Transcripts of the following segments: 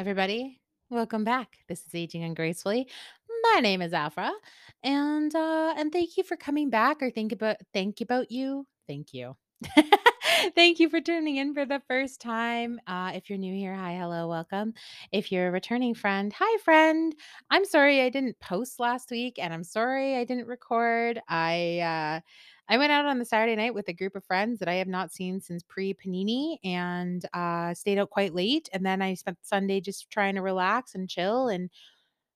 Everybody. Welcome back. This is Aging Ungracefully. My name is Afra, and uh, and thank you for coming back. Or think about thank you about you. Thank you. thank you for tuning in for the first time. Uh, if you're new here, hi, hello, welcome. If you're a returning friend, hi, friend. I'm sorry I didn't post last week, and I'm sorry I didn't record. I uh, I went out on the Saturday night with a group of friends that I have not seen since pre Panini and uh, stayed out quite late. And then I spent Sunday just trying to relax and chill and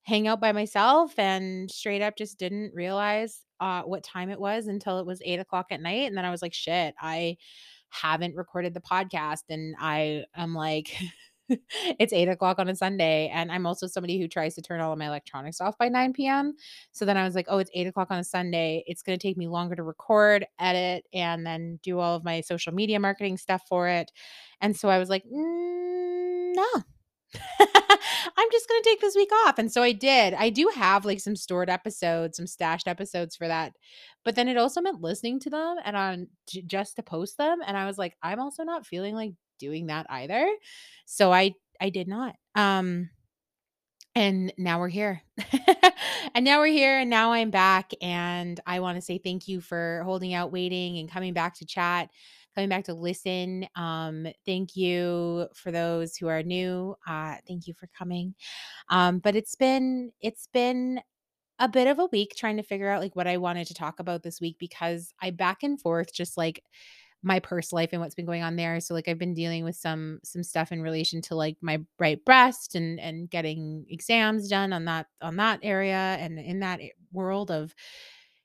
hang out by myself and straight up just didn't realize uh, what time it was until it was eight o'clock at night. And then I was like, shit, I haven't recorded the podcast. And I am like, it's eight o'clock on a Sunday. And I'm also somebody who tries to turn all of my electronics off by 9 p.m. So then I was like, oh, it's eight o'clock on a Sunday. It's going to take me longer to record, edit, and then do all of my social media marketing stuff for it. And so I was like, mm, no. I'm just going to take this week off. And so I did. I do have like some stored episodes, some stashed episodes for that. But then it also meant listening to them and on j- just to post them. And I was like, I'm also not feeling like doing that either. So I I did not. Um and now we're here. and now we're here and now I'm back and I want to say thank you for holding out waiting and coming back to chat, coming back to listen. Um thank you for those who are new. Uh thank you for coming. Um but it's been it's been a bit of a week trying to figure out like what I wanted to talk about this week because I back and forth just like my personal life and what's been going on there. So like I've been dealing with some some stuff in relation to like my right breast and and getting exams done on that on that area and in that world of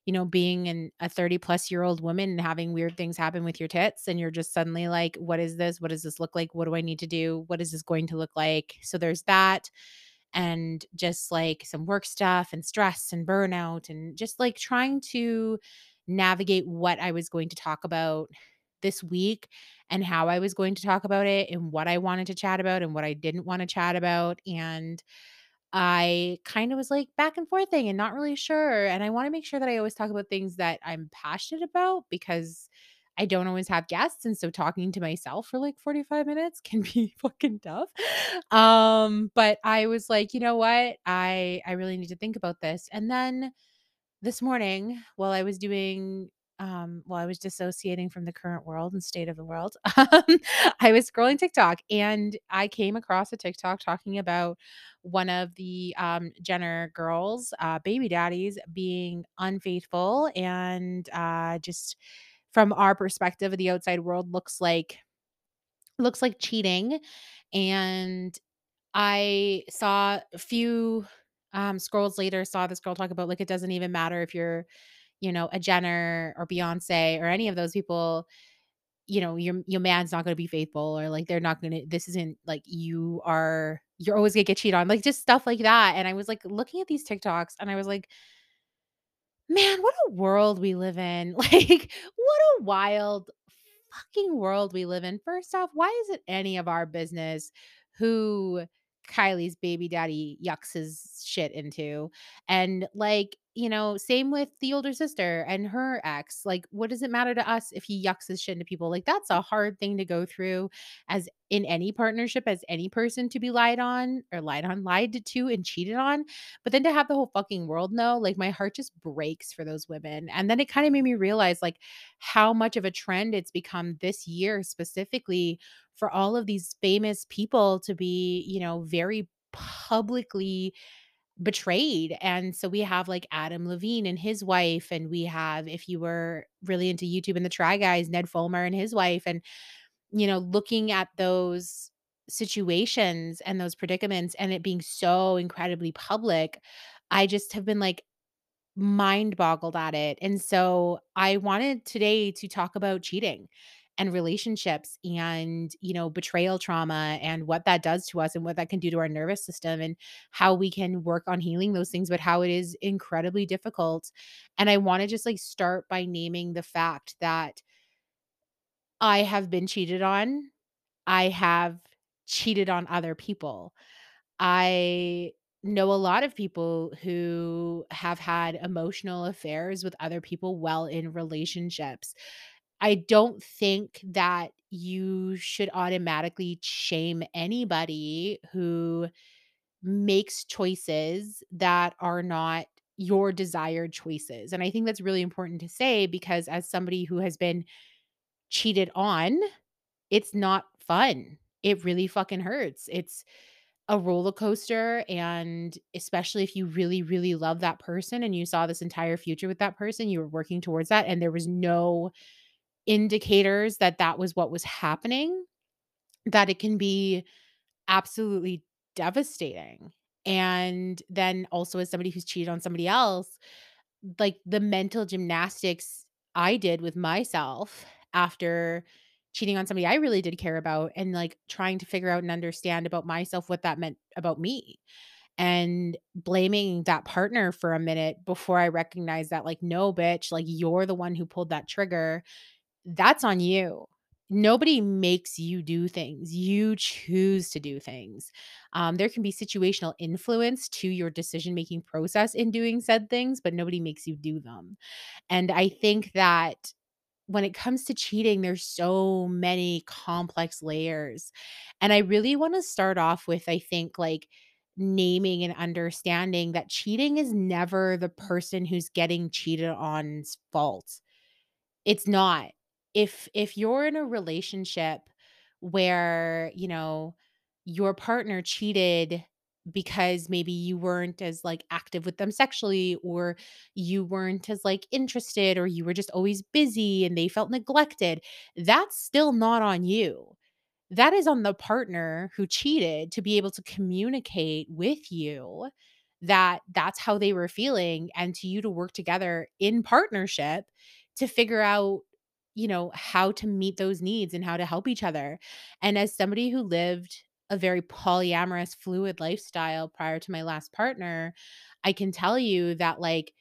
you know being an a 30 plus year old woman and having weird things happen with your tits and you're just suddenly like what is this? What does this look like? What do i need to do? What is this going to look like? So there's that and just like some work stuff and stress and burnout and just like trying to navigate what I was going to talk about this week and how I was going to talk about it and what I wanted to chat about and what I didn't want to chat about. And I kind of was like back and forth thing and not really sure. And I want to make sure that I always talk about things that I'm passionate about because I don't always have guests. And so talking to myself for like 45 minutes can be fucking tough. Um, but I was like, you know what? I I really need to think about this. And then this morning while I was doing um while I was dissociating from the current world and state of the world, um, I was scrolling TikTok and I came across a TikTok talking about one of the um Jenner girls, uh baby daddies being unfaithful and uh just from our perspective of the outside world looks like looks like cheating and I saw a few um, scrolls later, saw this girl talk about like it doesn't even matter if you're, you know, a Jenner or Beyonce or any of those people. You know, your your man's not going to be faithful, or like they're not going to. This isn't like you are. You're always gonna get cheated on, like just stuff like that. And I was like looking at these TikToks, and I was like, man, what a world we live in! Like, what a wild fucking world we live in. First off, why is it any of our business who Kylie's baby daddy yucks his shit into? And like, you know, same with the older sister and her ex. Like, what does it matter to us if he yucks his shit into people? Like, that's a hard thing to go through as in any partnership, as any person to be lied on or lied on, lied to and cheated on. But then to have the whole fucking world know, like, my heart just breaks for those women. And then it kind of made me realize, like, how much of a trend it's become this year specifically for all of these famous people to be, you know, very publicly betrayed. And so we have like Adam Levine and his wife, and we have, if you were really into YouTube and the Try Guys, Ned Fulmer and his wife, and, you know, looking at those situations and those predicaments and it being so incredibly public, I just have been like, mind boggled at it. And so I wanted today to talk about cheating and relationships and, you know, betrayal trauma and what that does to us and what that can do to our nervous system and how we can work on healing those things, but how it is incredibly difficult. And I want to just like start by naming the fact that I have been cheated on. I have cheated on other people. I know a lot of people who have had emotional affairs with other people while in relationships. I don't think that you should automatically shame anybody who makes choices that are not your desired choices. And I think that's really important to say because as somebody who has been cheated on, it's not fun. It really fucking hurts. It's a roller coaster and especially if you really really love that person and you saw this entire future with that person, you were working towards that and there was no indicators that that was what was happening, that it can be absolutely devastating. And then also as somebody who's cheated on somebody else, like the mental gymnastics I did with myself after cheating on somebody I really did care about and like trying to figure out and understand about myself what that meant about me and blaming that partner for a minute before I recognized that like no bitch like you're the one who pulled that trigger that's on you. Nobody makes you do things. You choose to do things. Um, there can be situational influence to your decision making process in doing said things, but nobody makes you do them. And I think that when it comes to cheating, there's so many complex layers. And I really want to start off with, I think, like naming and understanding that cheating is never the person who's getting cheated on's fault it's not. If if you're in a relationship where, you know, your partner cheated because maybe you weren't as like active with them sexually or you weren't as like interested or you were just always busy and they felt neglected, that's still not on you. That is on the partner who cheated to be able to communicate with you that that's how they were feeling and to you to work together in partnership to figure out, you know, how to meet those needs and how to help each other. And as somebody who lived a very polyamorous, fluid lifestyle prior to my last partner, I can tell you that like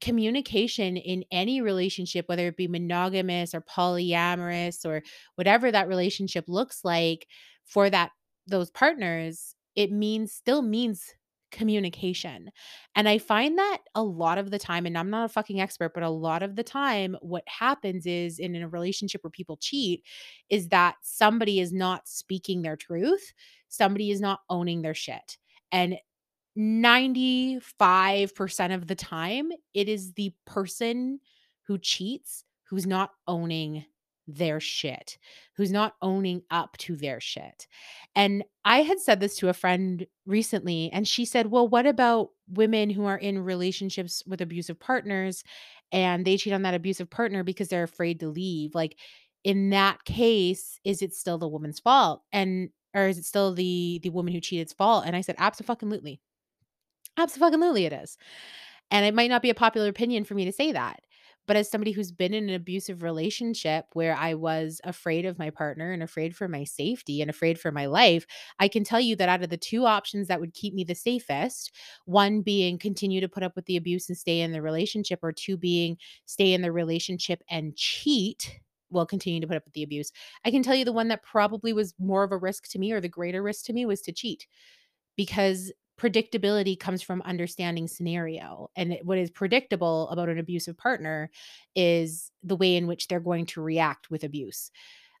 communication in any relationship, whether it be monogamous or polyamorous or whatever that relationship looks like for that those partners, it means still means communication. And I find that a lot of the time, and I'm not a fucking expert, but a lot of the time, what happens is in a relationship where people cheat, is that somebody is not speaking their truth, somebody is not owning their shit. And 95% of the time, it is the person who cheats who's not owning their shit, who's not owning up to their shit. And I had said this to a friend recently, and she said, Well, what about women who are in relationships with abusive partners and they cheat on that abusive partner because they're afraid to leave? Like, in that case, is it still the woman's fault? And or is it still the the woman who cheated's fault? And I said, Absolutely. Absolutely it is. And it might not be a popular opinion for me to say that. But as somebody who's been in an abusive relationship where I was afraid of my partner and afraid for my safety and afraid for my life, I can tell you that out of the two options that would keep me the safest, one being continue to put up with the abuse and stay in the relationship, or two being stay in the relationship and cheat while continue to put up with the abuse. I can tell you the one that probably was more of a risk to me or the greater risk to me was to cheat because predictability comes from understanding scenario. And what is predictable about an abusive partner is the way in which they're going to react with abuse.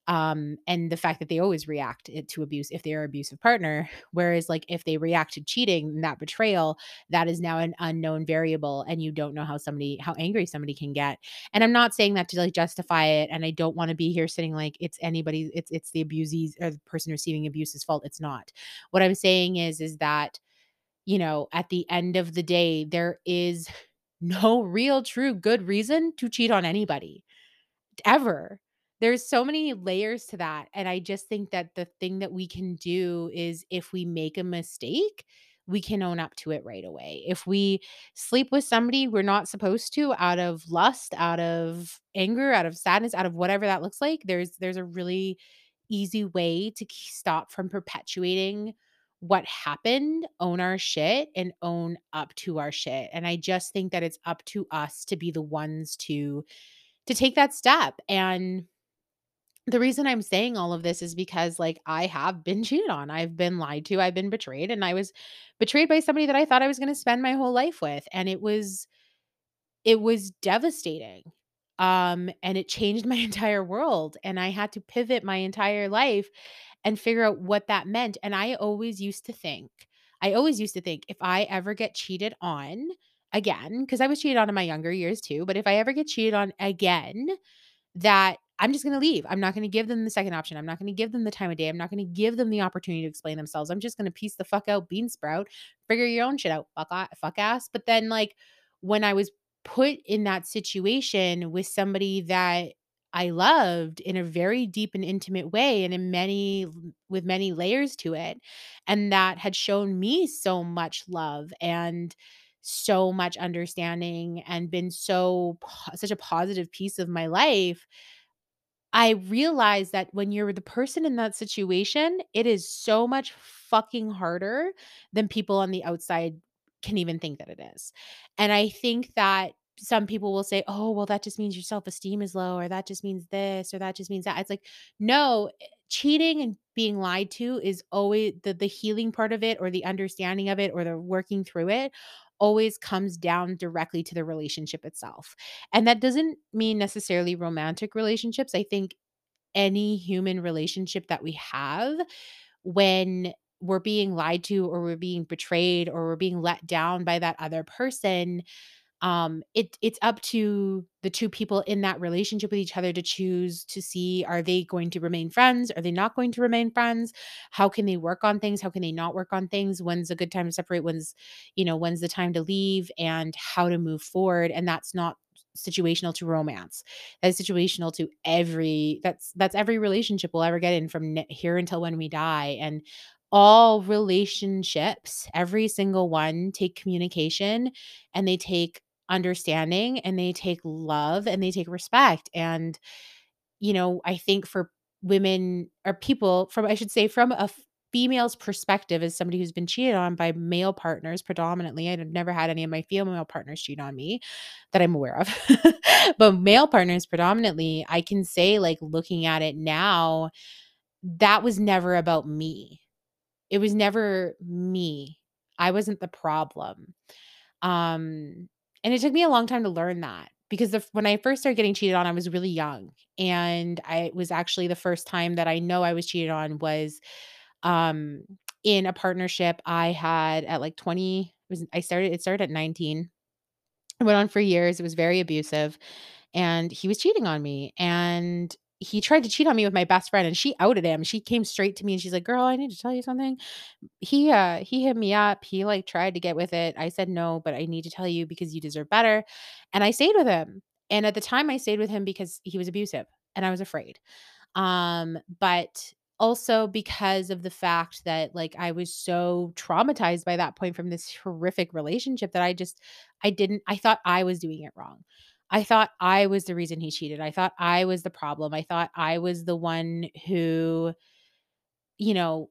Um, and the fact that they always react to abuse if they are abusive partner. Whereas, like, if they react to cheating and that betrayal, that is now an unknown variable, and you don't know how somebody, how angry somebody can get. And I'm not saying that to like justify it. And I don't want to be here sitting like it's anybody, it's it's the abusee's or the person receiving abuse's fault. It's not. What I'm saying is, is that you know, at the end of the day, there is no real, true, good reason to cheat on anybody ever. There's so many layers to that. And I just think that the thing that we can do is if we make a mistake, we can own up to it right away. If we sleep with somebody we're not supposed to out of lust, out of anger, out of sadness, out of whatever that looks like, there's there's a really easy way to stop from perpetuating what happened, own our shit and own up to our shit. And I just think that it's up to us to be the ones to to take that step. And the reason I'm saying all of this is because like I have been cheated on. I've been lied to, I've been betrayed and I was betrayed by somebody that I thought I was going to spend my whole life with and it was it was devastating. Um, and it changed my entire world, and I had to pivot my entire life and figure out what that meant, and I always used to think I always used to think if I ever get cheated on again, because I was cheated on in my younger years too, but if I ever get cheated on again, that I'm just gonna leave. I'm not gonna give them the second option. I'm not gonna give them the time of day. I'm not gonna give them the opportunity to explain themselves. I'm just gonna piece the fuck out, bean sprout, figure your own shit out, fuck fuck ass. But then, like, when I was put in that situation with somebody that I loved in a very deep and intimate way and in many with many layers to it, and that had shown me so much love and so much understanding and been so such a positive piece of my life I realized that when you're the person in that situation, it is so much fucking harder than people on the outside can even think that it is. And I think that some people will say, "Oh, well, that just means your self-esteem is low, or that just means this, or that just means that." It's like, no, eh, cheating and being lied to is always the the healing part of it, or the understanding of it, or the working through it always comes down directly to the relationship itself. And that doesn't mean necessarily romantic relationships. I think any human relationship that we have, when we're being lied to, or we're being betrayed, or we're being let down by that other person, um, it it's up to the 2 people in that relationship with each other to choose to see, are they going to remain friends? Are they not going to remain friends? How can they work on things? How can they not work on things? When's a good time to separate? When's you know, when's the time to leave? And how to move forward, and that's not situational to romance. That's situational to every that's that's every relationship we'll ever get in from here until when we die, and all relationships, every single one, take communication, and they take understanding, and they take love, and they take respect, and, you know, I think for women or people from I should say, from a female's perspective as somebody who's been cheated on by male partners predominantly, i've never had any of my female partners cheat on me that I'm aware of. But male partners predominantly, I can say, like, looking at it now, that was never about me. It was never me. I wasn't the problem. Um, and it took me a long time to learn that because the when I first started getting cheated on, I was really young, and I was actually the first time that I know I was cheated on was, um, in a partnership I had at, like, 20 was I started it started at 19. It went on for years, it was very abusive, and he was cheating on me, and he tried to cheat on me with my best friend, and she outed him. She came straight to me, and she's like, "Girl, I need to tell you something." He, uh, he hit me up, he, like, tried to get with it. I said, "No, but I need to tell you because you deserve better." And I stayed with him. And at the time, I stayed with him because he was abusive, and I was afraid. Um, but also because of the fact that, like, I was so traumatized by that point from this horrific relationship that I just I didn't I thought I was doing it wrong. I thought I was the reason he cheated. I thought I was the problem. I thought I was the one who you know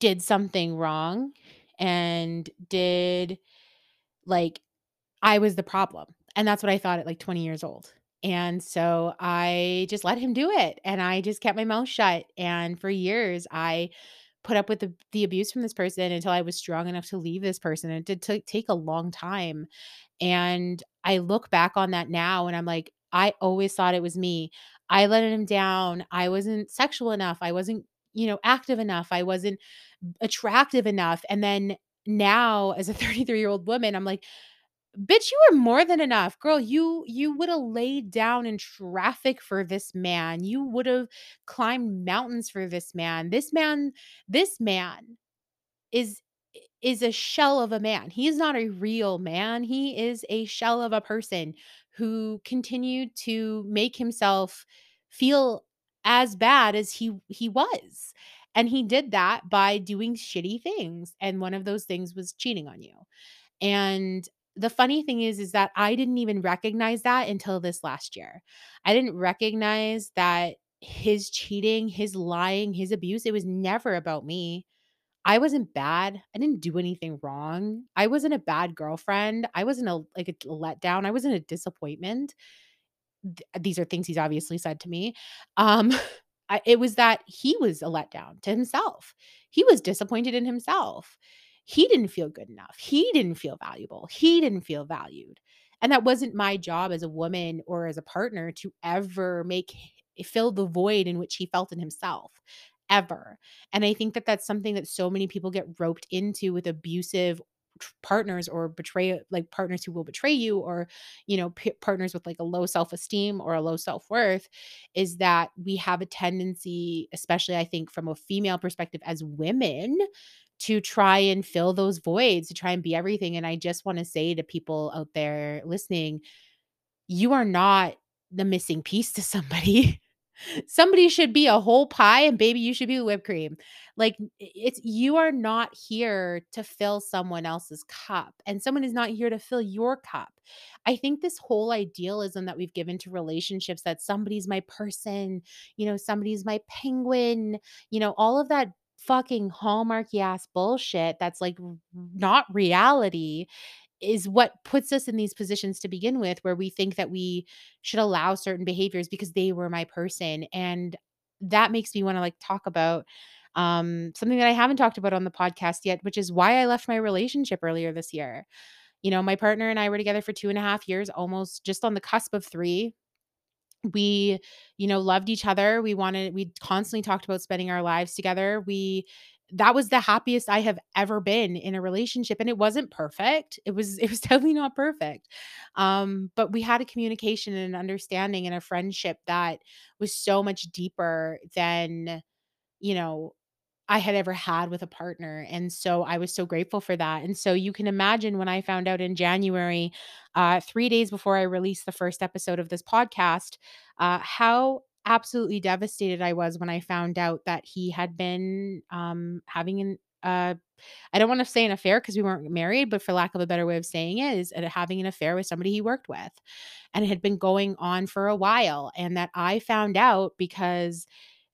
did something wrong and did like, I was the problem. And that's what I thought at, like, 20 years old. And so I just let him do it, and I just kept my mouth shut. And for years, I put up with the the abuse from this person until I was strong enough to leave this person, it did ta take a long time. And I look back on that now, and I'm like, "I always thought it was me. I let him down. I wasn't sexual enough. I wasn't, you know, active enough. I wasn't attractive enough." And then now, as a 33-year-old woman, I'm like, "Bitch, you are more than enough. Girl, you you woulda laid down in traffic for this man. You would've climbed mountains for this man. This man this man is is a shell of a man. He is not a real man. He is a shell of a person who continued to make himself feel as bad as he he was. And he did that by doing shitty things, and one of those things was cheating on you." And the funny thing is, is that I didn't even recognize that until this last year. I didn't recognize that his cheating, his lying, his abuse, it was never about me. I wasn't bad. I didn't do anything wrong. I wasn't a bad girlfriend. I wasn't a like, a letdown. I wasn't a disappointment. Th these are things he's obviously said to me. Um, I it was that he was a letdown to himself. He was disappointed in himself. He didn't feel good enough. He didn't feel valuable. He didn't feel valued. And that wasn't my job as a woman or as a partner to ever make fill the void in which he felt in himself, ever. And I think that that's something that so many people get roped into with abusive partners or betray like, partners who will betray you or, you know, p partners with, like, a low self-esteem or a low self-worth, is that we have a tendency, especially I think from a female perspective as women, to try and fill those voids, to try and be everything, and I just wanna say to people out there listening, you are not the missing piece to somebody. Somebody should be a whole pie, and baby, you should be the whipped cream. Like, it's you are not here to fill someone else's cup, and someone is not here to fill your cup. I think this whole idealism that we've given to relationships that somebody's my person, you know, somebody's my penguin, you know, all of that fucking Hallmarky ass bullshit that's, like, not reality, is what puts us in these positions to begin with, where we think that we should allow certain behaviors because they were my person, and that makes me wanna, like, talk about, um, something that I haven't talked about on the podcast yet, which is why I left my relationship earlier this year. You know, my partner and I were together for 2 and a half years, almost just on the cusp of 3. We, you know, loved each other, we wanted we constantly talked about spending our lives together, we that was the happiest I have ever been in a relationship, and it wasn't perfect, it was it was totally not perfect. Um, but we had a communication and an understanding and a friendship that was so much deeper than, you know, I had ever had with a partner, and so I was so grateful for that, and so you can imagine when I found out in January, uh, 3 days before I released the 1st episode of this podcast, uh, how absolutely devastated I was when I found out that he had been, um, having an uh, I don't wanna say an affair because we weren't married, but for lack of a better way of saying it, is, uh, having an affair with somebody he worked with, and it had been going on for a while, and that I found out because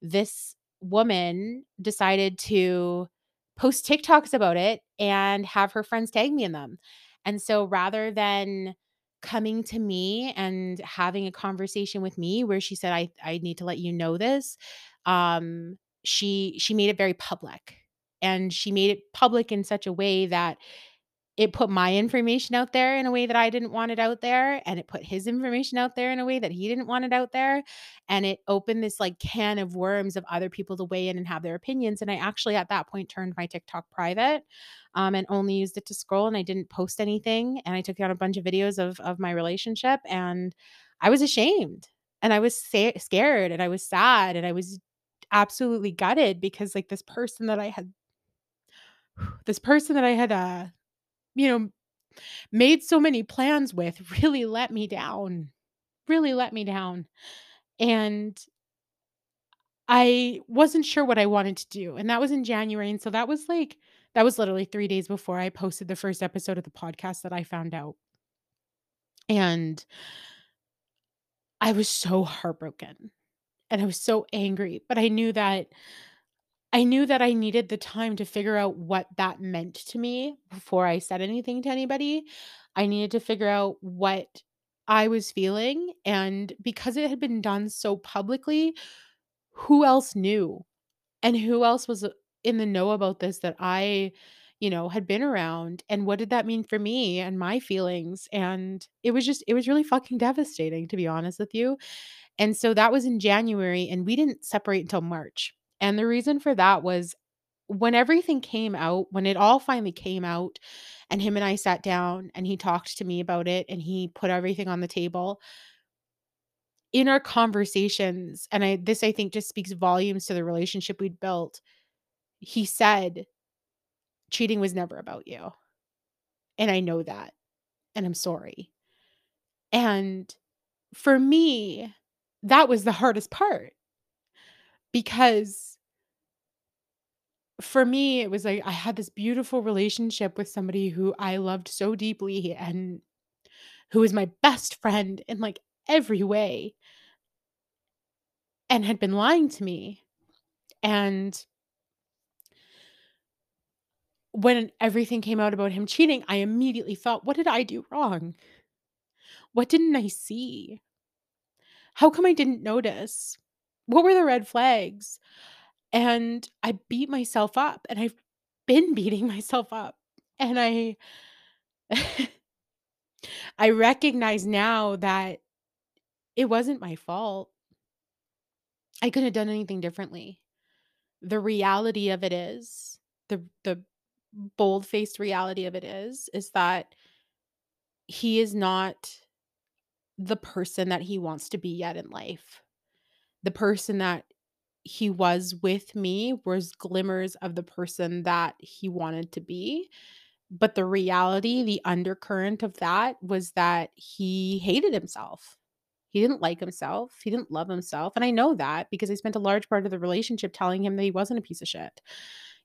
this woman decided to post TikToks about it and have her friends tag me in them. And so rather than coming to me and having a conversation with me where she said, "I I need to let you know this," um, she she made it very public, and she made it public in such a way that it put my information out there in a way that I didn't want it out there, and it put his information out there in a way that he didn't want it out there, and it opened this, like, can of worms of other people to weigh in and have their opinions, and I actually, at that point, turned my TikTok private, um, and only used it to scroll, and I didn't post anything, and I took down a bunch of videos of of my relationship, and I was ashamed, and I was sa scared, and I was sad, and I was absolutely gutted because, like, this person that I had this person that I had, uh, you know, made so many plans with really let me down, really let me down, and I wasn't sure what I wanted to do, and that was in January, and so that was, like that was literally 3 days before I posted the 1st episode of the podcast that I found out. And I was so heartbroken, and I was so angry, but I knew that I knew that I needed the time to figure out what that meant to me before I said anything to anybody. I needed to figure out what I was feeling, and because it had been done so publicly, who else knew? And who else was, uh, in the know about this that I, you know, had been around, and what did that mean for me and my feelings? And it was just it was really fucking devastating, to be honest with you. And so that was in January, and we didn't separate until March. And the reason for that was when everything came out, when it all finally came out, and him and I sat down, and he talked to me about it, and he put everything on the table in our conversations, and I this, I think, just speaks volumes to the relationship we'd built, he said "Cheating was never about you. And I know that, and I'm sorry." And for me, that was the hardest part because for me, it was like I had this beautiful relationship with somebody who I loved so deeply and who was my best friend in, like, every way and had been lying to me. And when everything came out about him cheating, I immediately thought, "What did I do wrong? What didn't I see? How come I didn't notice? What were the red flags?" And I beat myself up, and I've been beating myself up, and I I recognize now that it wasn't my fault. I couldn't have done anything differently. The reality of it is, the the bold-faced reality of it is, is that he is not the person that he wants to be yet in life. The person that he was with me was glimmers of the person that he wanted to be, but the reality, the undercurrent of that was that he hated himself. He didn't like himself, he didn't love himself, and I know that because I spent a large part of the relationship telling him that he wasn't a piece of shit.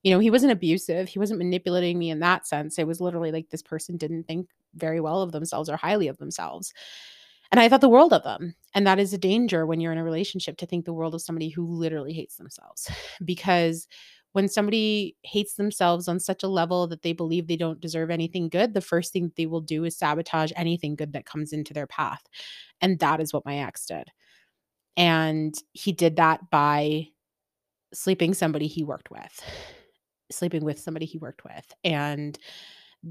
You know, he wasn't abusive, he wasn't manipulating me in that sense, it was literally like this person didn't think very well of themselves or highly of themselves. And I thought the world of them, and that is a danger when you're in a relationship to think the world of somebody who literally hates themselves. Because when somebody hates themselves on such a level that they believe they don't deserve anything good, the first thing they will do is sabotage anything good that comes into their path. And that is what my ex did. And he did that by sleeping somebody he worked with, sleeping with somebody he worked with. And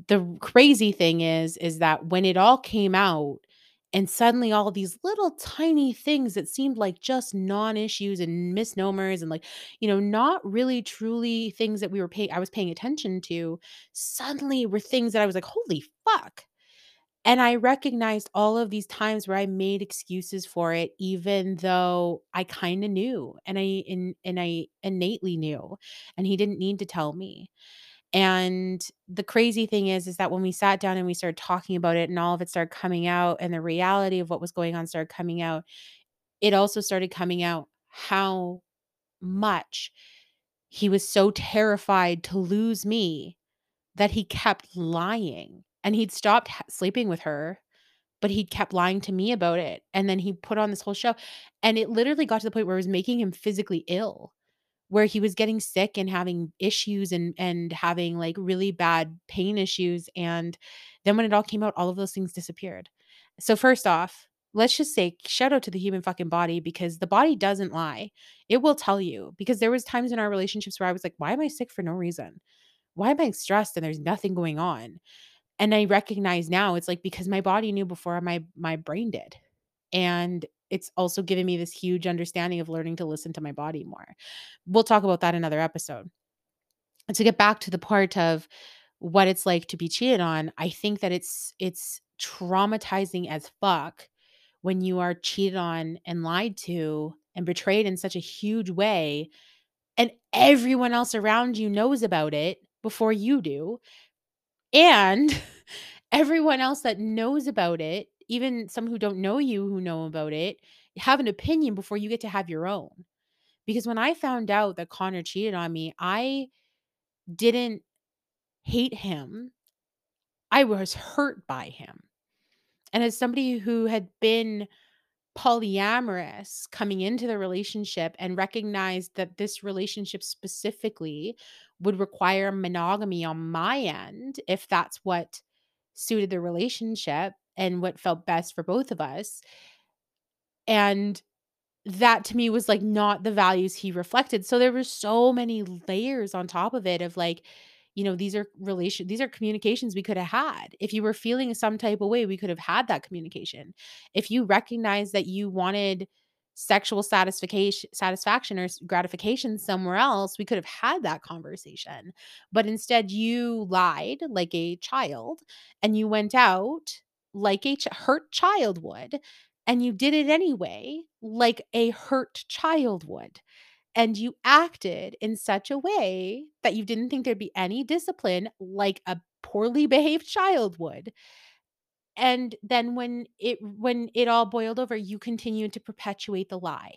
the crazy thing is is that when it all came out and suddenly all these little tiny things that seemed like just non-issues and misnomers and like, you know, not really truly things that we were paying I was paying attention to, suddenly were things that I was like, "Holy fuck." And I recognized all of these times where I made excuses for it, even though I kinda knew and I in and I innately knew, and he didn't need to tell me. And the crazy thing is, is that when we sat down and we started talking about it and all of it started coming out and the reality of what was going on started coming out, it also started coming out how much he was so terrified to lose me that he kept lying. And he'd stopped sleeping with her, but he kept lying to me about it. And then he put on this whole show. And it literally got to the point where it was making him physically ill where he was getting sick and having issues and and having like really bad pain issues and then when it all came out all of those things disappeared. So first off, let's just say shout out to the human fucking body because the body doesn't lie. It will tell you because there was times in our relationships where I was like, why am I sick for no reason? Why am I stressed and there's nothing going on? And I recognize now it's like because my body knew before my my brain did. And it's also given me this huge understanding of learning to listen to my body more. We'll talk about that another episode. And to get back to the part of what it's like to be cheated on, I think that it's it's traumatizing as fuck when you are cheated on and lied to and betrayed in such a huge way and everyone else around you knows about it before you do. And everyone else that knows about it even some who don't know you who know about it have an opinion before you get to have your own. Because when I found out that Connor cheated on me, I didn't hate him. I was hurt by him. And as somebody who had been polyamorous coming into the relationship and recognized that this relationship specifically would require monogamy on my end, if that's what suited the relationship and what felt best for both of us. And that to me was like not the values he reflected. So there were so many layers on top of it of like, you know, these are relation these are communications we could have had. If you were feeling some type of way, we could have had that communication. If you recognize that you wanted sexual satisfaction satisfaction or gratification somewhere else, we could have had that conversation. But instead you lied like a child and you went out like a ch- hurt child would and you did it anyway like a hurt child would and you acted in such a way that you didn't think there'd be any discipline like a poorly behaved child would and then when it when it all boiled over you continued to perpetuate the lie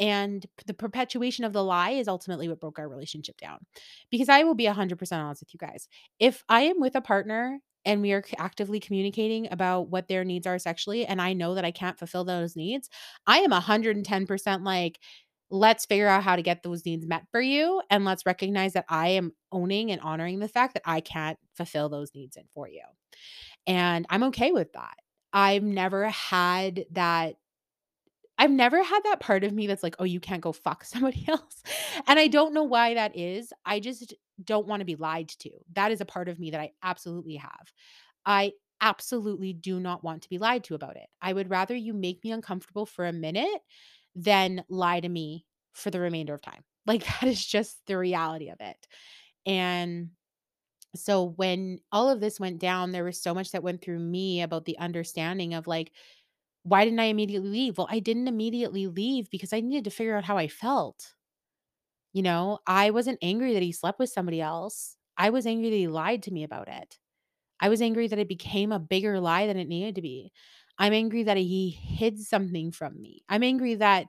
and the perpetuation of the lie is ultimately what broke our relationship down because i will be 100% honest with you guys if i am with a partner and we are actively communicating about what their needs are sexually and I know that I can't fulfill those needs, I am 110% like let's figure out how to get those needs met for you and let's recognize that I am owning and honoring the fact that I can't fulfill those needs in for you. And I'm okay with that. I've never had that I've never had that part of me that's like, "Oh, you can't go fuck somebody else." And I don't know why that is. I just don't wanna be lied to. That is a part of me that I absolutely have. I absolutely do not want to be lied to about it. I would rather you make me uncomfortable for a minute than lie to me for the remainder of time. Like, that is just the reality of it. And so when all of this went down, there was so much that went through me about the understanding of like, why didn't I immediately leave? Well, I didn't immediately leave because I needed to figure out how I felt. You know, I wasn't angry that he slept with somebody else. I was angry that he lied to me about it. I was angry that it became a bigger lie than it needed to be. I'm angry that he hid something from me. I'm angry that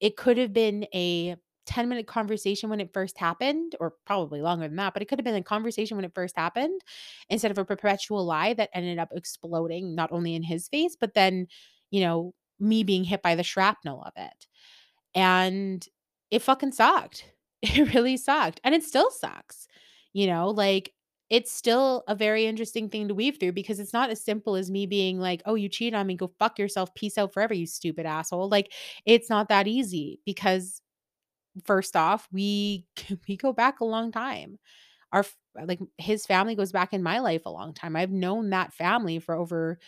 it could have been a ten-minute conversation when it first happened, or probably longer than that, but it could have been a conversation when it first happened instead of a perpetual lie that ended up exploding not only in his face, but then, you know, me being hit by the shrapnel of it. And it fucking sucked. It really sucked, and it still sucks. You know, like, it's still a very interesting thing to weave through because it's not as simple as me being like, "Oh, you cheated on me, go fuck yourself, peace out forever, you stupid asshole." Like, it's not that easy because first off, we we go back a long time. Our like, his family goes back in my life a long time. I've known that family for over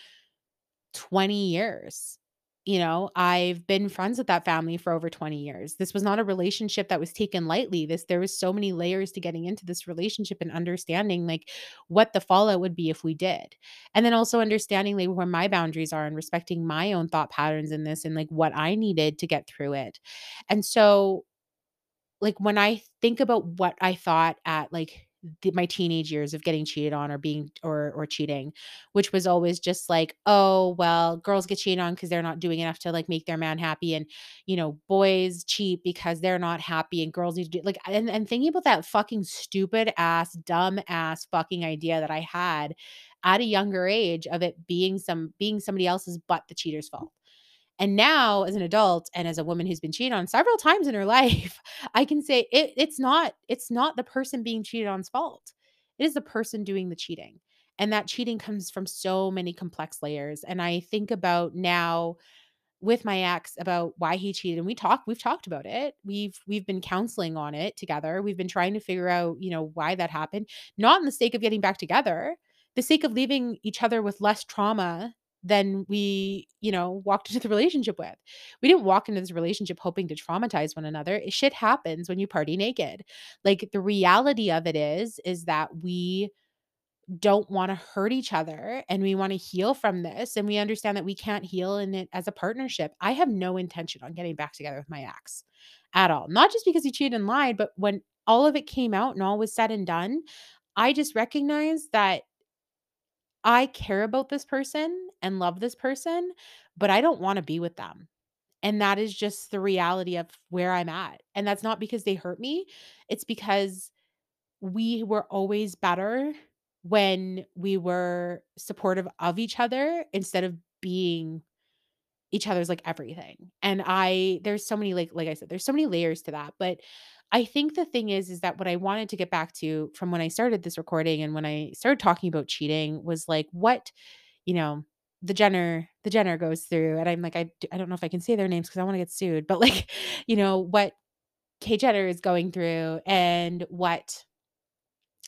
20 years. You know, I've been friends with that family for over 20 years. This was not a relationship that was taken lightly. This there was so many layers to getting into this relationship and understanding like what the fallout would be if we did. And then also understanding like where my boundaries are and respecting my own thought patterns in this and like what I needed to get through it. And so like, when I think about what I thought at, like, the my teenage years of getting cheated on or being or or cheating, which was always just like, "Oh, well, girls get cheated on because they're not doing enough to, like, make their man happy, and, you know, boys cheat because they're not happy, and girls need to do" like, and and thinking about that fucking stupid ass, dumb ass fucking idea that I had at a younger age of it being some being somebody else's but the cheater's fault. And now as an adult and as a woman who's been cheated on several times in her life, I can say it it's not it's not the person being cheated on's fault. It is the person doing the cheating. And that cheating comes from so many complex layers. And I think about now with my ex about why he cheated and we talk we've talked about it. We've we've been counseling on it together. We've been trying to figure out, you know, why that happened, not in the sake of getting back together, the sake of leaving each other with less trauma than we, you know, walked into the relationship with. We didn't walk into this relationship hoping to traumatize one another. Shit happens when you party naked. Like the reality of it is is that we don't want to hurt each other and we want to heal from this and we understand that we can't heal in it as a partnership. I have no intention on getting back together with my ex at all. Not just because he cheated and lied, but when all of it came out and all was said and done, I just recognized that I care about this person and love this person, but I don't wanna be with them. And that is just the reality of where I'm at. And that's not because they hurt me, it's because we were always better when we were supportive of each other instead of being each other's, like, everything. And I there's so many, like like I said, there's so many layers to that, but I think the thing is is that what I wanted to get back to from when I started this recording and when I started talking about cheating was, like, what, you know, the Jenner the Jenner goes through, and I'm like, I, I don't know if I can say their names because I wanna get sued, but, like, you know, what Kate Jenner is going through and what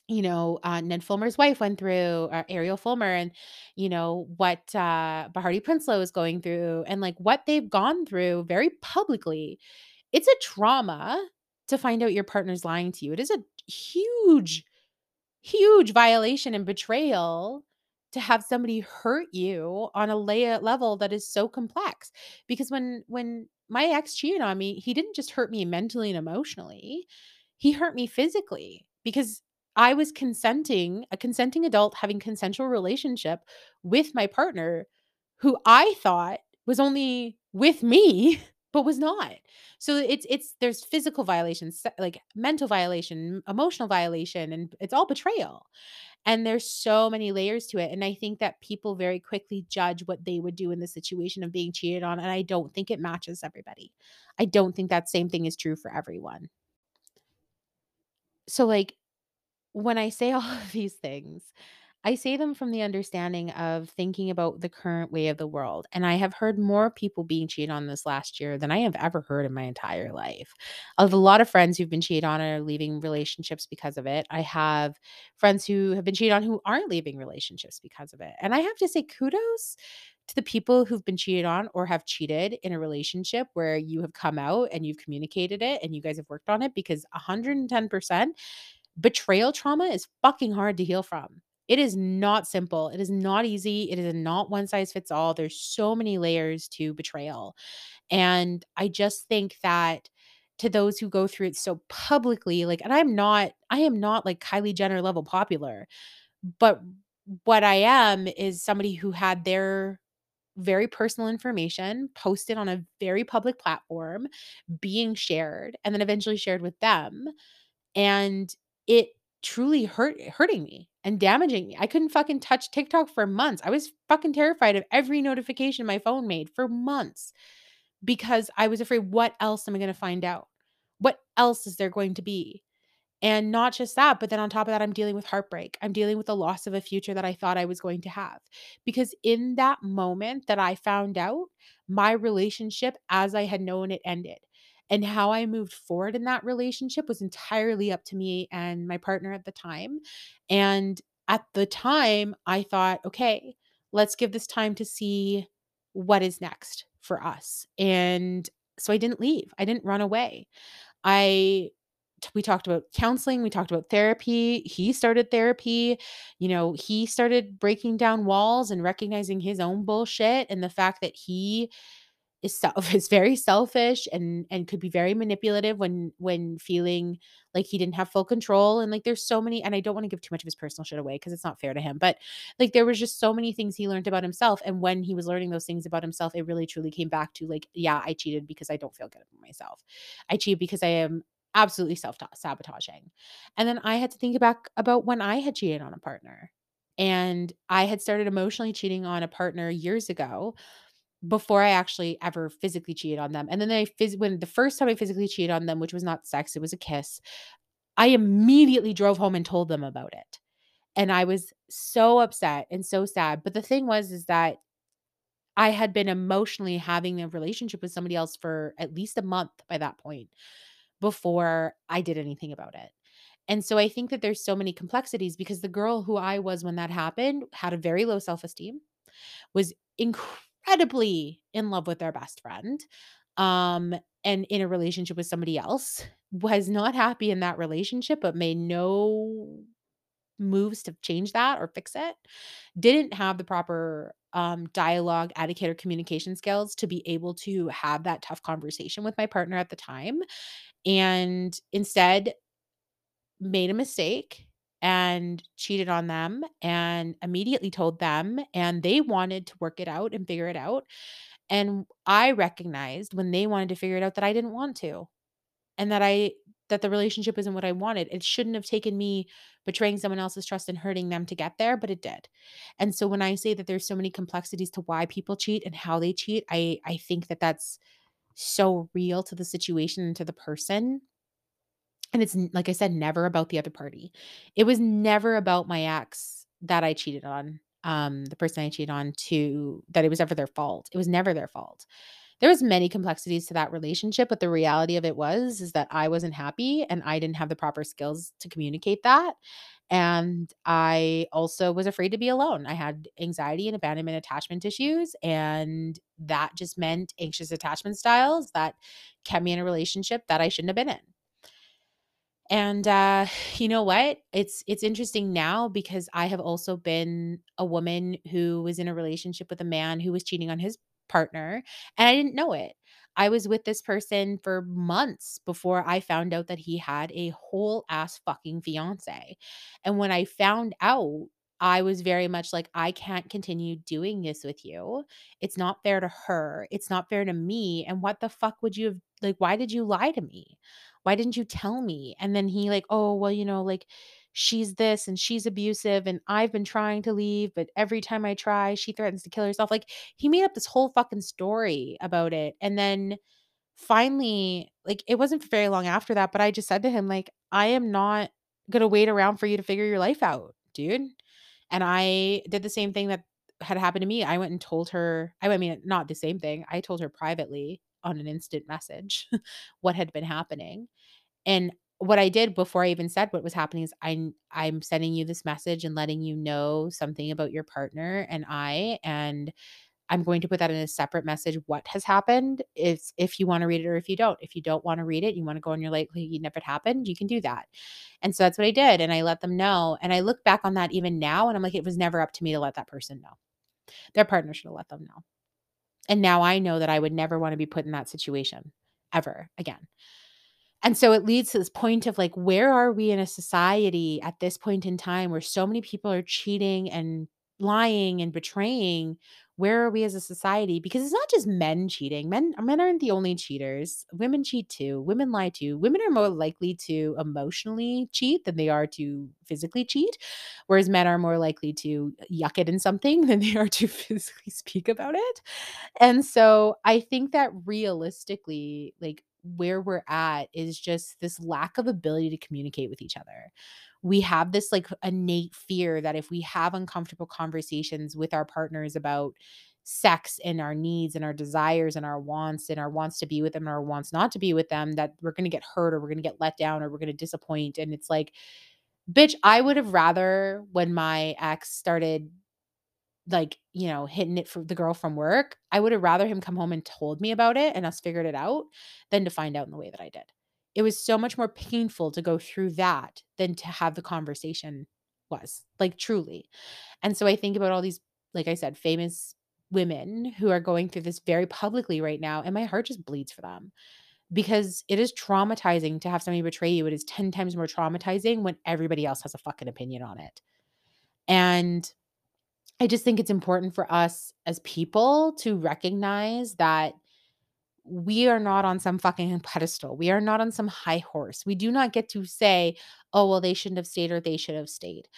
you know, uh, Ned Fulmer's wife went through, or Ariel Fulmer, and you know what uh, Behati Prinsloo is going through, and like what they've gone through very publicly. It's a trauma to find out your partner's lying to you. It is a huge huge violation and betrayal to have somebody hurt you on a layer level that is so complex because when when my ex cheated on me he didn't just hurt me mentally and emotionally he hurt me physically because i was consenting a consenting adult having consensual relationship with my partner who i thought was only with me but was not so it's it's there's physical violations like mental violation emotional violation and it's all betrayal and there's so many layers to it. And I think that people very quickly judge what they would do in the situation of being cheated on. And I don't think it matches everybody. I don't think that same thing is true for everyone. So, like, when I say all of these things, I say them from the understanding of thinking about the current way of the world, and I have heard more people being cheated on this last year than I have ever heard in my entire life. I have a lot of friends who've been cheated on and are leaving relationships because of it. I have friends who have been cheated on who aren't leaving relationships because of it. And I have to say kudos to the people who've been cheated on or have cheated in a relationship where you have come out and you've communicated it and you guys have worked on it because 110% betrayal trauma is fucking hard to heal from. It is not simple. It is not easy. It is not one size fits all. There's so many layers to betrayal. And I just think that to those who go through it so publicly, like, and I'm not, I am not like Kylie Jenner level popular, but what I am is somebody who had their very personal information posted on a very public platform being shared and then eventually shared with them and it truly hurt hurting me and damaging me. I couldn't fucking touch TikTok for months. I was fucking terrified of every notification my phone made for months because I was afraid what else am I going to find out? What else is there going to be? And not just that, but then on top of that, I'm dealing with heartbreak. I'm dealing with the loss of a future that I thought I was going to have. Because in that moment that I found out, my relationship as I had known it ended. And how I moved forward in that relationship was entirely up to me and my partner at the time. And at the time, I thought, okay, let's give this time to see what is next for us. And so I didn't leave, I didn't run away. I we talked about counseling, we talked about therapy. He started therapy. You know, he started breaking down walls and recognizing his own bullshit and the fact that he is self is very selfish and and could be very manipulative when when feeling like he didn't have full control and like there's so many and I don't want to give too much of his personal shit away because it's not fair to him but like there was just so many things he learned about himself and when he was learning those things about himself it really truly came back to like yeah I cheated because I don't feel good about myself. I cheat because I am absolutely self-sabotaging. And then I had to think back about when I had cheated on a partner and I had started emotionally cheating on a partner years ago before I actually ever physically cheated on them. And then I phys- when the first time I physically cheated on them, which was not sex, it was a kiss, I immediately drove home and told them about it. And I was so upset and so sad. But the thing was is that I had been emotionally having a relationship with somebody else for at least a month by that point before I did anything about it. And so I think that there's so many complexities because the girl who I was when that happened had a very low self-esteem was incredibly in love with their best friend, um, and in a relationship with somebody else, was not happy in that relationship, but made no moves to change that or fix it, didn't have the proper um, dialogue, etiquette, or communication skills to be able to have that tough conversation with my partner at the time. And instead, made a mistake and cheated on them and immediately told them and they wanted to work it out and figure it out and I recognized when they wanted to figure it out that I didn't want to and that I that the relationship isn't what I wanted. It shouldn't have taken me betraying someone else's trust and hurting them to get there, but it did. And so when I say that there's so many complexities to why people cheat and how they cheat, I I think that that's so real to the situation and to the person and it's like I said, never about the other party. It was never about my ex that I cheated on, um, the person I cheated on to that it was ever their fault. It was never their fault. There was many complexities to that relationship, but the reality of it was is that I wasn't happy and I didn't have the proper skills to communicate that. And I also was afraid to be alone. I had anxiety and abandonment attachment issues, and that just meant anxious attachment styles that kept me in a relationship that I shouldn't have been in. And, uh, you know what? It's it's interesting now because I have also been a woman who was in a relationship with a man who was cheating on his partner, and I didn't know it. I was with this person for months before I found out that he had a whole ass fucking fiance. And when I found out, I was very much like, I can't continue doing this with you. It's not fair to her. It's not fair to me. And what the fuck would you have like, why did you lie to me? Why didn't you tell me? And then he like, "Oh, well, you know, like she's this and she's abusive and I've been trying to leave, but every time I try, she threatens to kill herself." Like he made up this whole fucking story about it. And then finally, like it wasn't very long after that, but I just said to him like, "I am not going to wait around for you to figure your life out, dude." And I did the same thing that had happened to me. I went and told her I mean, not the same thing. I told her privately on an instant message what had been happening. And what I did before I even said what was happening is I'm I'm sending you this message and letting you know something about your partner and I, and I'm going to put that in a separate message what has happened. It's if you wanna read it or if you don't. If you don't wanna read it, you wanna go on your likely if it happened, you can do that. And so that's what I did, and I let them know, and I look back on that even now, and I'm like, it was never up to me to let that person know. Their partner should have let them know. And now I know that I would never wanna be put in that situation ever again. And so it leads to this point of like, where are we in a society at this point in time where so many people are cheating and lying and betraying? Where are we as a society? Because it's not just men cheating. Men men aren't the only cheaters. Women cheat too. Women lie too. Women are more likely to emotionally cheat than they are to physically cheat, whereas men are more likely to uh, yuck it in something than they are to physically speak about it. And so I think that realistically, like where we're at is just this lack of ability to communicate with each other. We have this like innate fear that if we have uncomfortable conversations with our partners about sex and our needs and our desires and our wants and our wants to be with them and our wants not to be with them, that we're going to get hurt or we're going to get let down or we're going to disappoint. And it's like, bitch, I would have rather when my ex started like, you know, hitting it for the girl from work, I would have rather him come home and told me about it and us figured it out than to find out in the way that I did. It was so much more painful to go through that than to have the conversation was, like truly. And so I think about all these, like I said, famous women who are going through this very publicly right now, and my heart just bleeds for them because it is traumatizing to have somebody betray you. It is 10 times more traumatizing when everybody else has a fucking opinion on it. And I just think it's important for us as people to recognize that we are not on some fucking pedestal. We are not on some high horse. We do not get to say, oh, well, they shouldn't have stayed or they should have stayed.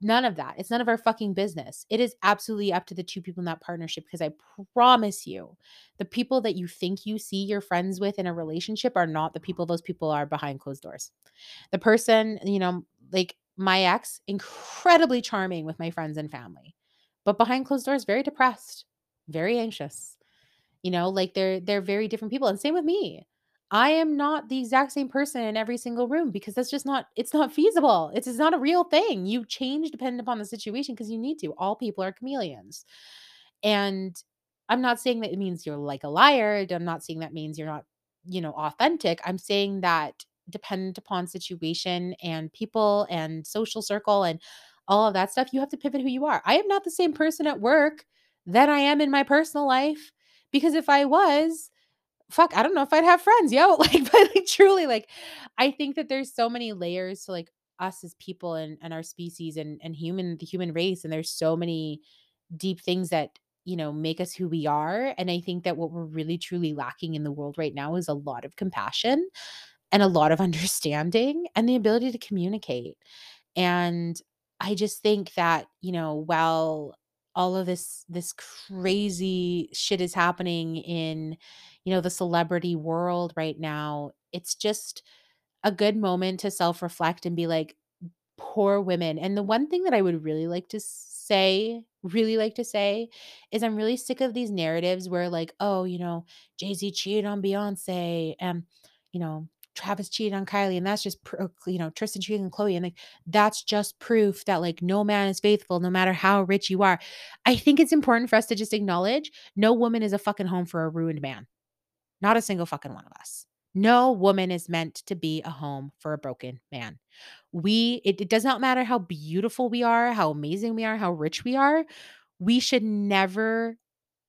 None of that. It's none of our fucking business. It is absolutely up to the two people in that partnership because I promise you, the people that you think you see your friends with in a relationship are not the people those people are behind closed doors. The person, you know, like my ex, incredibly charming with my friends and family but behind closed doors very depressed very anxious you know like they're they're very different people and same with me. I am not the exact same person in every single room because that's just not it's not feasible. It's, it's not a real thing. You change depending upon the situation because you need to. All people are chameleons. And i'm not saying that it means you're like a liar. I'm not saying that means you're not you know authentic. I'm saying that dependent upon situation and people and social circle and all of that stuff, you have to pivot who you are. I am not the same person at work that I am in my personal life because if I was, fuck, I don't know if I'd have friends, yo. Like, but like truly, like, I think that there's so many layers to like us as people and, and our species and and human the human race, and there's so many deep things that you know make us who we are. And I think that what we're really truly lacking in the world right now is a lot of compassion and a lot of understanding and the ability to communicate. And I just think that, you know, while all of this this crazy shit is happening in, you know, the celebrity world right now, it's just a good moment to self-reflect and be like, poor women. And the one thing that I would really like to say, really like to say, is I'm really sick of these narratives where like, oh, you know, Jay-Z cheated on Beyonce and, you know, Travis cheated on Kylie, and that's just pro- uh, you know Tristan cheated on Khloé, and like that's just proof that like no man is faithful, no matter how rich you are. I think it's important for us to just acknowledge no woman is a fucking home for a ruined man, not a single fucking one of us. No woman is meant to be a home for a broken man. We it, it does not matter how beautiful we are, how amazing we are, how rich we are. We should never,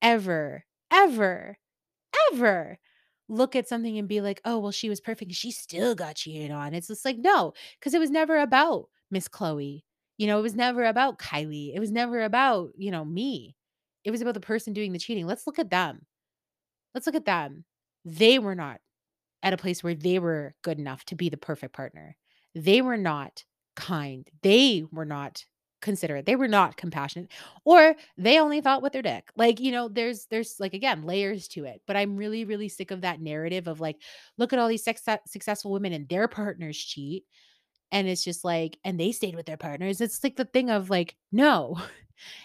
ever, ever, ever look at something and be like, "Oh, well, she was perfect. She still got cheated on." It's just like, no, because it was never about Miss Khloé. You know, it was never about Kylie. It was never about, you know, me. It was about the person doing the cheating. Let's look at them. Let's look at them. They were not at a place where they were good enough to be the perfect partner. They were not kind. They were not considerate. They were not compassionate or they only thought with their dick. Like, you know, there's there's like again, layers to it. But I'm really really sick of that narrative of like look at all these success- successful women and their partners cheat And it's just like and they stayed with their partners. It's like the thing of like, no.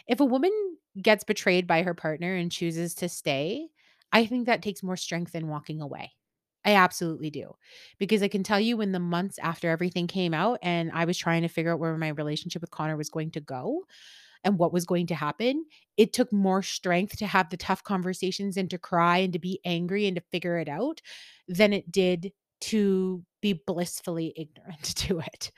If a woman gets betrayed by her partner and chooses to stay, I think that takes more strength than walking away. I absolutely do. Because I can tell you in the months after everything came out and I was trying to figure out where my relationship with Connor was going to go and what was going to happen, it took more strength to have the tough conversations and to cry and to be angry and to figure it out than it did to be blissfully ignorant to it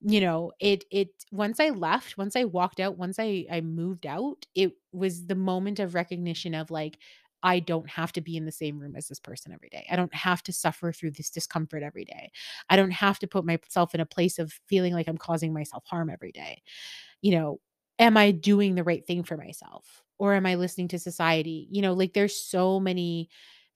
you know it it once i left once i walked out once i i moved out it was the moment of recognition of like i don't have to be in the same room as this person every day i don't have to suffer through this discomfort every day i don't have to put myself in a place of feeling like i'm causing myself harm every day you know am i doing the right thing for myself or am i listening to society you know like there's so many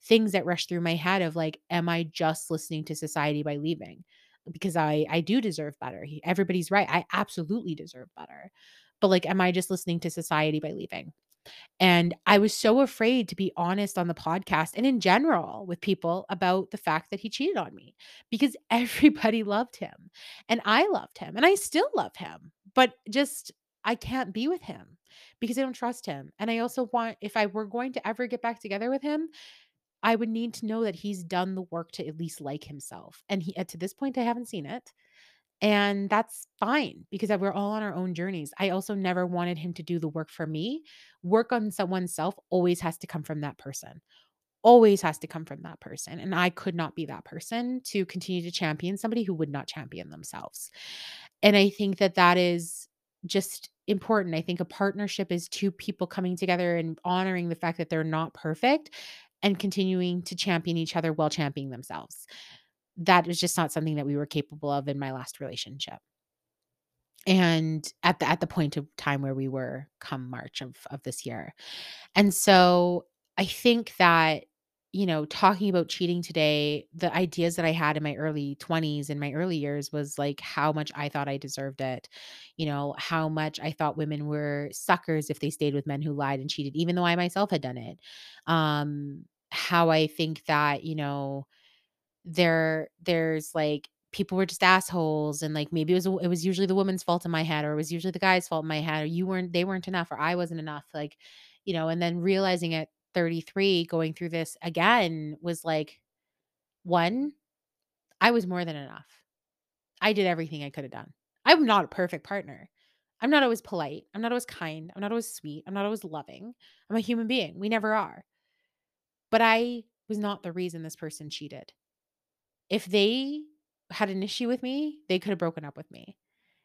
things that rush through my head of like am i just listening to society by leaving because I I do deserve better. Everybody's right. I absolutely deserve better. But like am I just listening to society by leaving? And I was so afraid to be honest on the podcast and in general with people about the fact that he cheated on me because everybody loved him and I loved him and I still love him. But just I can't be with him because I don't trust him. And I also want if I were going to ever get back together with him, I would need to know that he's done the work to at least like himself. And he, to this point, I haven't seen it. And that's fine because we're all on our own journeys. I also never wanted him to do the work for me. Work on someone's self always has to come from that person, always has to come from that person. And I could not be that person to continue to champion somebody who would not champion themselves. And I think that that is just important. I think a partnership is two people coming together and honoring the fact that they're not perfect and continuing to champion each other while championing themselves. That is just not something that we were capable of in my last relationship. And at the at the point of time where we were come March of of this year. And so I think that you know, talking about cheating today, the ideas that I had in my early 20s in my early years was like how much I thought I deserved it. You know, how much I thought women were suckers if they stayed with men who lied and cheated, even though I myself had done it. Um, how I think that, you know, there there's like people were just assholes and like maybe it was it was usually the woman's fault in my head or it was usually the guy's fault in my head or you weren't they weren't enough or I wasn't enough like you know and then realizing at 33 going through this again was like one I was more than enough. I did everything I could have done. I'm not a perfect partner. I'm not always polite. I'm not always kind. I'm not always sweet. I'm not always loving. I'm a human being. We never are. But I was not the reason this person cheated. If they had an issue with me, they could have broken up with me.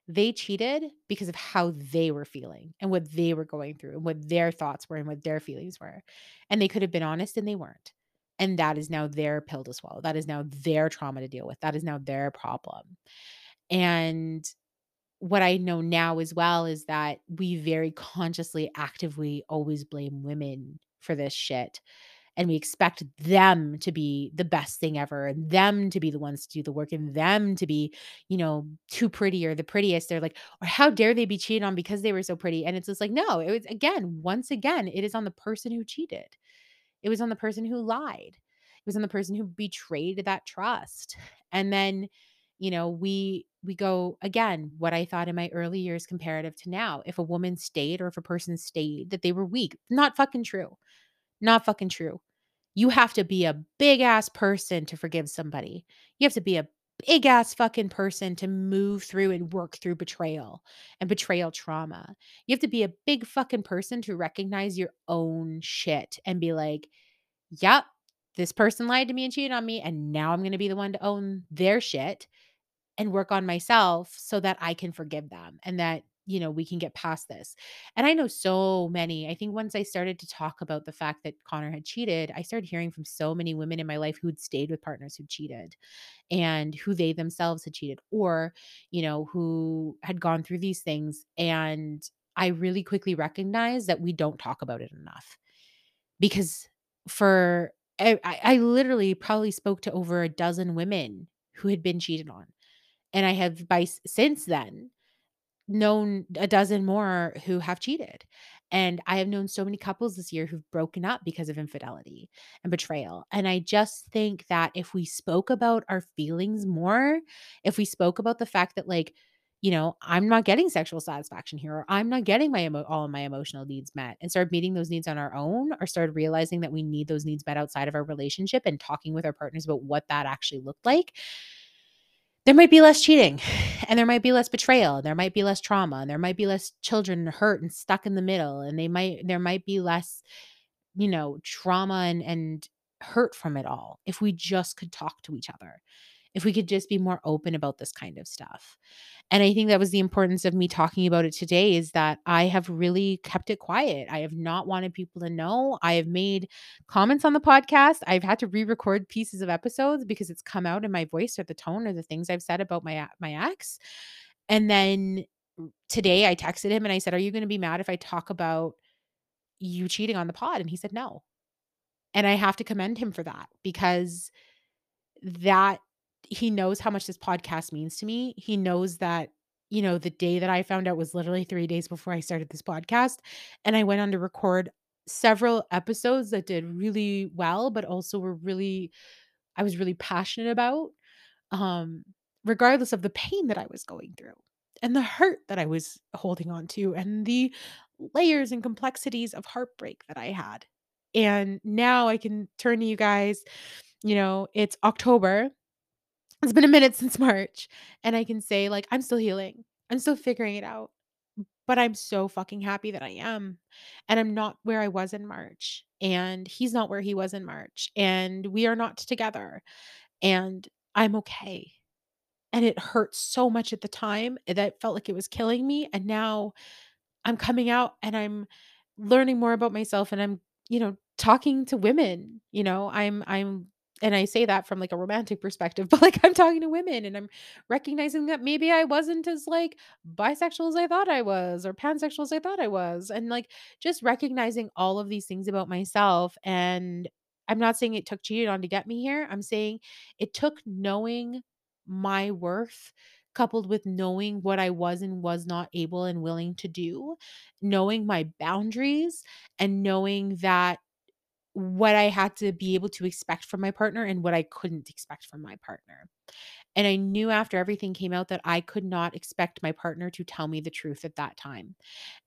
They cheated because of how they were feeling and what they were going through and what their thoughts were and what their feelings were. And they could have been honest and they weren't. And that is now their pill to swallow. That is now their trauma to deal with. That is now their problem. And what I know now as well is that we very consciously, actively always blame women for this shit and we expect them to be the best thing ever and them to be the ones to do the work and them to be you know too pretty or the prettiest they're like or how dare they be cheated on because they were so pretty and it's just like no it was again once again it is on the person who cheated. It was on the person who lied. It was on the person who betrayed that trust and then you know we we go again what i thought in my early years comparative to now if a woman stayed or if a person stayed that they were weak not fucking true not fucking true. You have to be a big ass person to forgive somebody. You have to be a big ass fucking person to move through and work through betrayal and betrayal trauma. You have to be a big fucking person to recognize your own shit and be like, yep, this person lied to me and cheated on me. And now I'm going to be the one to own their shit and work on myself so that I can forgive them and that you know, we can get past this. And I know so many. I think once I started to talk about the fact that Connor had cheated, I started hearing from so many women in my life who'd stayed with partners who cheated and who they themselves had cheated or, you know, who had gone through these things. And I really quickly recognized that we don't talk about it enough because for I, I literally probably spoke to over a dozen women who had been cheated on. And I have by since then known a dozen more who have cheated. And I have known so many couples this year who've broken up because of infidelity and betrayal. And I just think that if we spoke about our feelings more, if we spoke about the fact that, like, you know, I'm not getting sexual satisfaction here, or I'm not getting my emo- all of my emotional needs met, and started meeting those needs on our own, or started realizing that we need those needs met outside of our relationship and talking with our partners about what that actually looked like, there might be less cheating and there might be less betrayal there might be less trauma and there might be less children hurt and stuck in the middle and they might there might be less you know trauma and and hurt from it all if we just could talk to each other if we could just be more open about this kind of stuff. And I think that was the importance of me talking about it today is that I have really kept it quiet. I have not wanted people to know. I have made comments on the podcast. I've had to re-record pieces of episodes because it's come out in my voice or the tone or the things I've said about my my ex. And then today I texted him and I said, "Are you going to be mad if I talk about you cheating on the pod?" And he said, "No." And I have to commend him for that because that he knows how much this podcast means to me. He knows that, you know, the day that I found out was literally 3 days before I started this podcast, and I went on to record several episodes that did really well, but also were really I was really passionate about, um, regardless of the pain that I was going through and the hurt that I was holding on to and the layers and complexities of heartbreak that I had. And now I can turn to you guys, you know, it's October it's been a minute since March, and I can say, like, I'm still healing. I'm still figuring it out, but I'm so fucking happy that I am, and I'm not where I was in March, and he's not where he was in March, and we are not together, and I'm okay, and it hurt so much at the time that felt like it was killing me, and now I'm coming out and I'm learning more about myself and I'm, you know, talking to women, you know, I'm I'm and I say that from like a romantic perspective, but like I'm talking to women and I'm recognizing that maybe I wasn't as like bisexual as I thought I was or pansexual as I thought I was and like just recognizing all of these things about myself and I'm not saying it took cheated on to get me here. I'm saying it took knowing my worth coupled with knowing what I was and was not able and willing to do, knowing my boundaries, and knowing that what I had to be able to expect from my partner and what I couldn't expect from my partner. And I knew after everything came out that I could not expect my partner to tell me the truth at that time.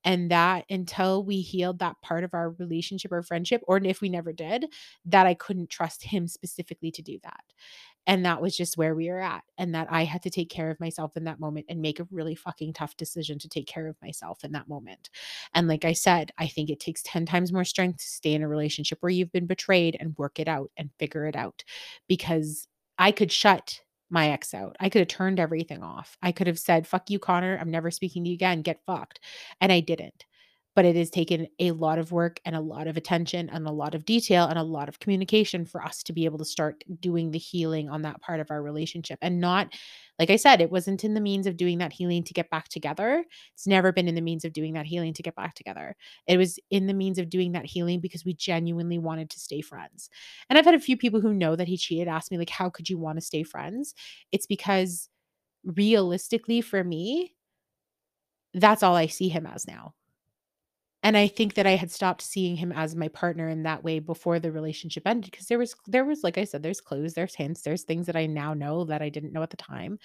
And that until we healed that part of our relationship or friendship, or if we never did, that I couldn't trust him specifically to do that. And that was just where we were at. And that I had to take care of myself in that moment and make a really fucking tough decision to take care of myself in that moment. And like I said, I think it takes 10 times more strength to stay in a relationship where you've been betrayed and work it out and figure it out because I could shut my ex out. I could have turned everything off. I could have said, fuck you, Connor. I'm never speaking to you again. Get fucked. And I didn't but it has taken a lot of work and a lot of attention and a lot of detail and a lot of communication for us to be able to start doing the healing on that part of our relationship and not like I said, it wasn't in the means of doing that healing to get back together. It's never been in the means of doing that healing to get back together. It was in the means of doing that healing because we genuinely wanted to stay friends. And I've had a few people who know that he cheated ask me, like, how could you want to stay friends? It's because realistically, for me, that's all I see him as now. And I think that I had stopped seeing him as my partner in that way before the relationship ended because there was there was like I said there's clues, there's hints, there's things that I now know that I didn't know at the time.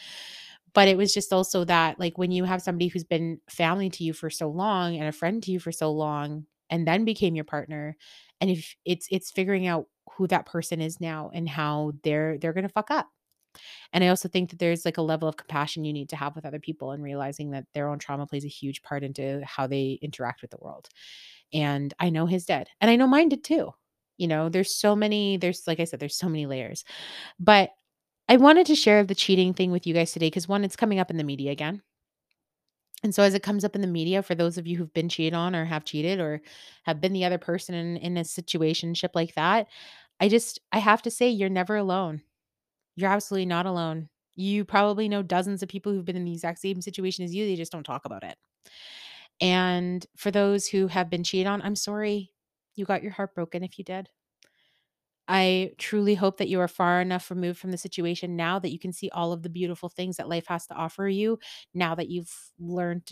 But it was just also that like when you have somebody who's been family to you for so long and a friend to you for so long and then became your partner and if it's it's figuring out who that person is now and how they're they're going to fuck up and I also think that there's like a level of compassion you need to have with other people and realizing that their own trauma plays a huge part into how they interact with the world. And I know his did. And I know mine did too. You know, there's so many, there's like I said, there's so many layers. But I wanted to share the cheating thing with you guys today because one, it's coming up in the media again. And so as it comes up in the media, for those of you who've been cheated on or have cheated or have been the other person in, in a situationship like that, I just I have to say you're never alone. You're absolutely not alone. You probably know dozens of people who've been in the exact same situation as you, they just don't talk about it. And for those who have been cheated on, I'm sorry you got your heart broken if you did. I truly hope that you are far enough removed from the situation now that you can see all of the beautiful things that life has to offer you now that you've learned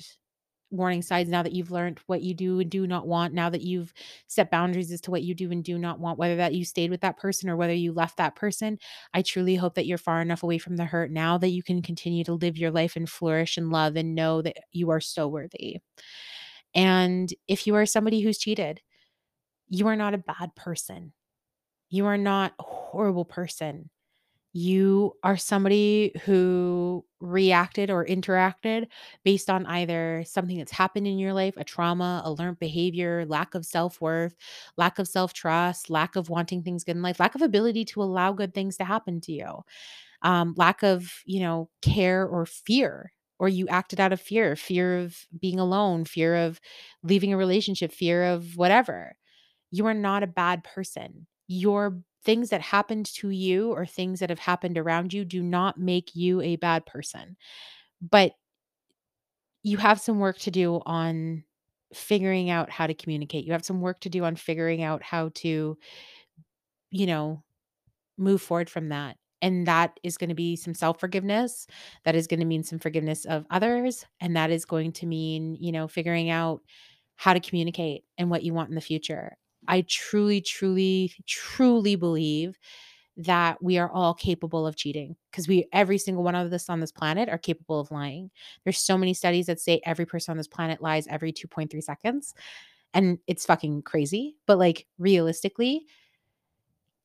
warning signs now that you've learned what you do and do not want, now that you've set boundaries as to what you do and do not want, whether that you stayed with that person or whether you left that person. I truly hope that you're far enough away from the hurt now that you can continue to live your life and flourish and love and know that you are so worthy. And if you are somebody who's cheated, you are not a bad person. You are not a horrible person. You are somebody who reacted or interacted based on either something that's happened in your life, a trauma, a learned behavior, lack of self worth, lack of self trust, lack of wanting things good in life, lack of ability to allow good things to happen to you, um, lack of, you know, care or fear. Or you acted out of fear, fear of being alone, fear of leaving a relationship, fear of whatever you are not a bad person. Your things that happened to you or things that have happened around you do not make you a bad person. But you have some work to do on figuring out how to communicate. You have some work to do on figuring out how to, you know, move forward from that. And that is going to be some self forgiveness. That is going to mean some forgiveness of others. And that is going to mean, you know, figuring out how to communicate and what you want in the future. I truly, truly, truly believe that we are all capable of cheating because we every single one of us on this planet are capable of lying. There's so many studies that say every person on this planet lies every 2.3 seconds and it's fucking crazy, but like realistically,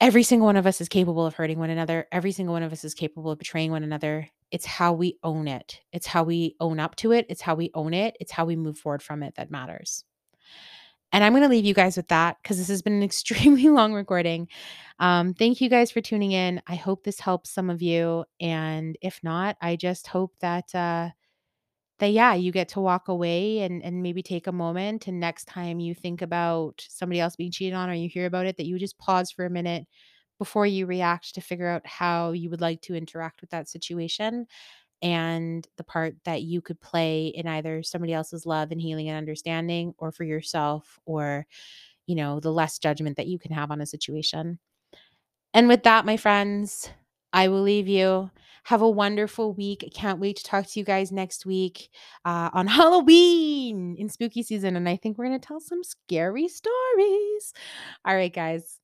every single one of us is capable of hurting one another. Every single one of us is capable of betraying one another. It's how we own it. It's how we own up to it. It's how we own it. It's how we move forward from it that matters. And I'm going to leave you guys with that because this has been an extremely long recording. Um, thank you guys for tuning in. I hope this helps some of you. And if not, I just hope that, uh, that yeah, you get to walk away and, and maybe take a moment. And next time you think about somebody else being cheated on or you hear about it, that you just pause for a minute before you react to figure out how you would like to interact with that situation and the part that you could play in either somebody else's love and healing and understanding or for yourself or you know the less judgment that you can have on a situation. And with that my friends i will leave you. Have a wonderful week. I can't wait to talk to you guys next week uh, on halloween in spooky season and i think we're going to tell some scary stories. All right guys